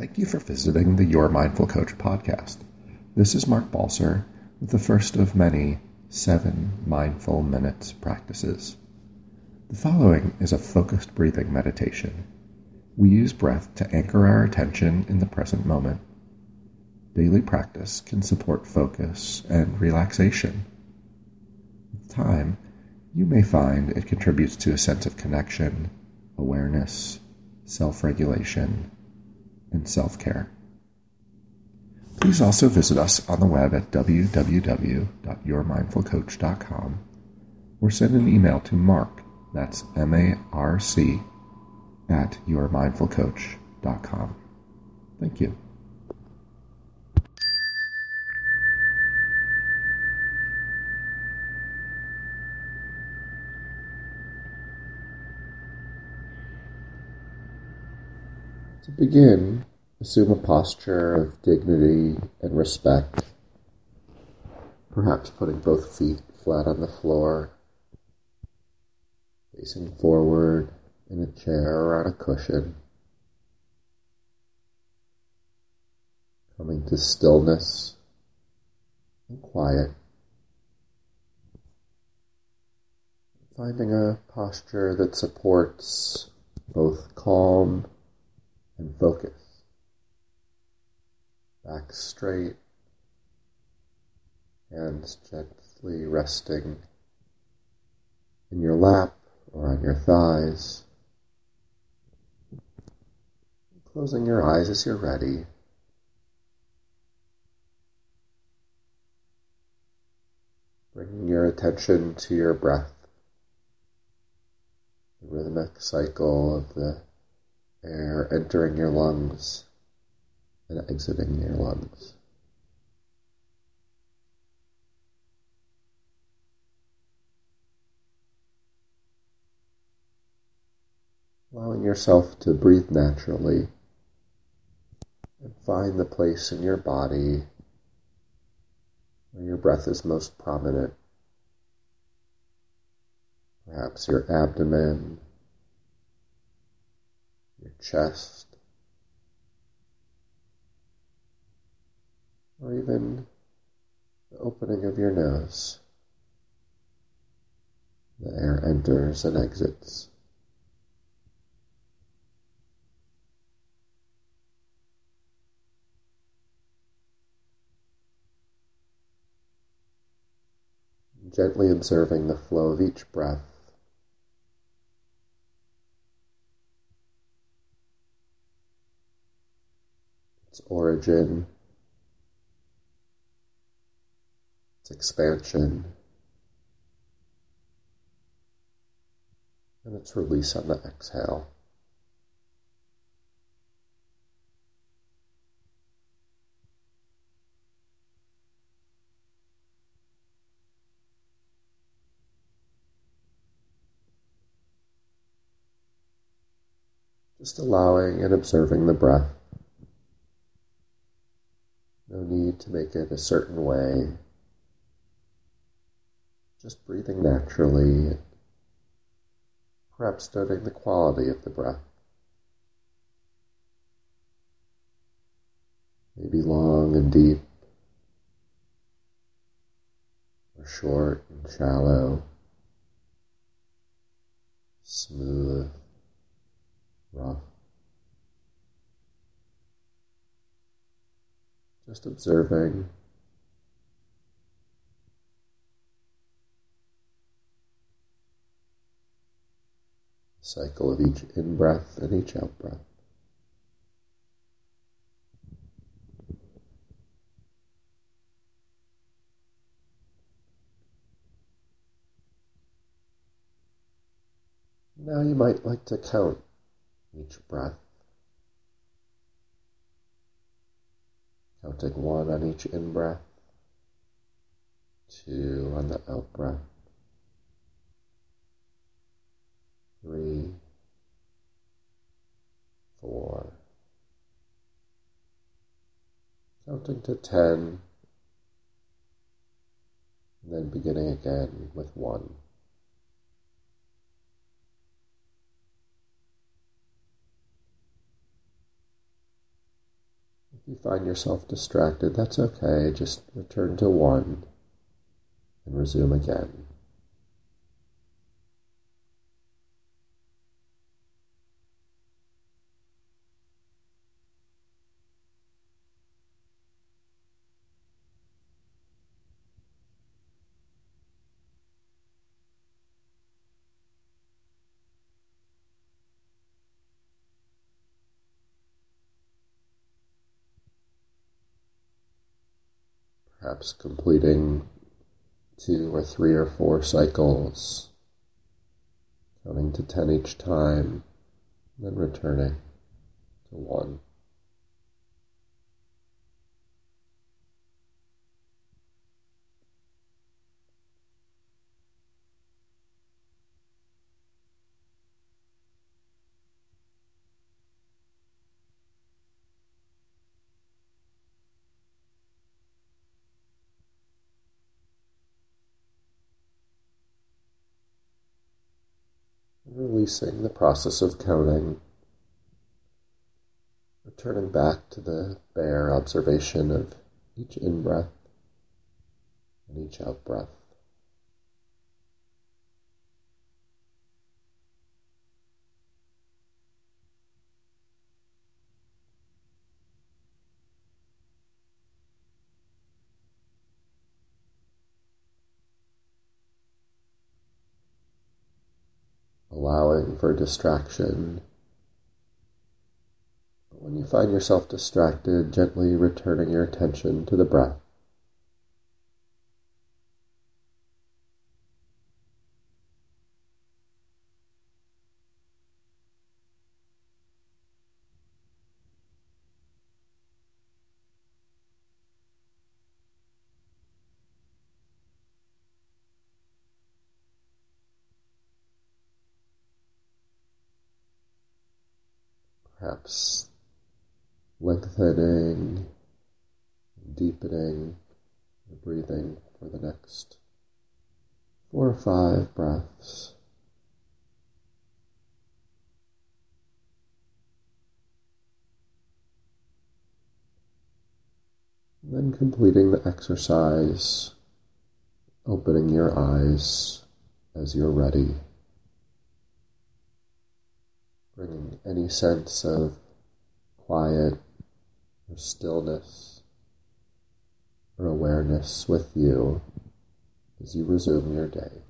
Thank you for visiting the Your Mindful Coach podcast. This is Marc Balser with the first of many seven mindful minutes practices. The following is a focused breathing meditation. We use breath to anchor our attention in the present moment. Daily practice can support focus and relaxation. With time, you may find it contributes to a sense of connection, awareness, self regulation, and self care. Please also visit us on the web at www.yourmindfulcoach.com or send an email to Marc, that's M A R C, at yourmindfulcoach.com. Thank you. To begin, assume a posture of dignity and respect, perhaps putting both feet flat on the floor, facing forward in a chair or on a cushion, coming to stillness and quiet. Finding a posture that supports both calm and focus. Back straight, hands gently resting in your lap or on your thighs. Closing your eyes as you're ready. Bringing your attention to your breath, the rhythmic cycle of the air entering your lungs and exiting your lungs. Allowing yourself to breathe naturally and find the place in your body where your breath is most prominent. Perhaps your abdomen, chest, or even the opening of your nose. The air enters and exits. Gently observing the flow of each breath its origin, its expansion, and its release on the exhale. Just allowing and observing the breath. No need to make it a certain way. Just breathing naturally, perhaps noting the quality of the breath. Maybe long and deep, or short and shallow, smooth, rough. Just observing. Cycle of each in breath and each out breath. Now you might like to count each breath. Counting one on each in breath, two on the out breath, three, four, counting to ten, and then beginning again with one. You find yourself distracted, that's okay. Just return to one and resume again. Perhaps completing two or three or four cycles, counting to 10 each time, then returning to one. Releasing the process of counting, returning back to the bare observation of each in breath and each out breath. For distraction. But When you find yourself distracted, gently returning your attention to the breath. Perhaps lengthening, deepening the breathing for the next four or five breaths. then completing the exercise, opening your eyes as you're ready bringing any sense of quiet or stillness or awareness with you as you resume your day.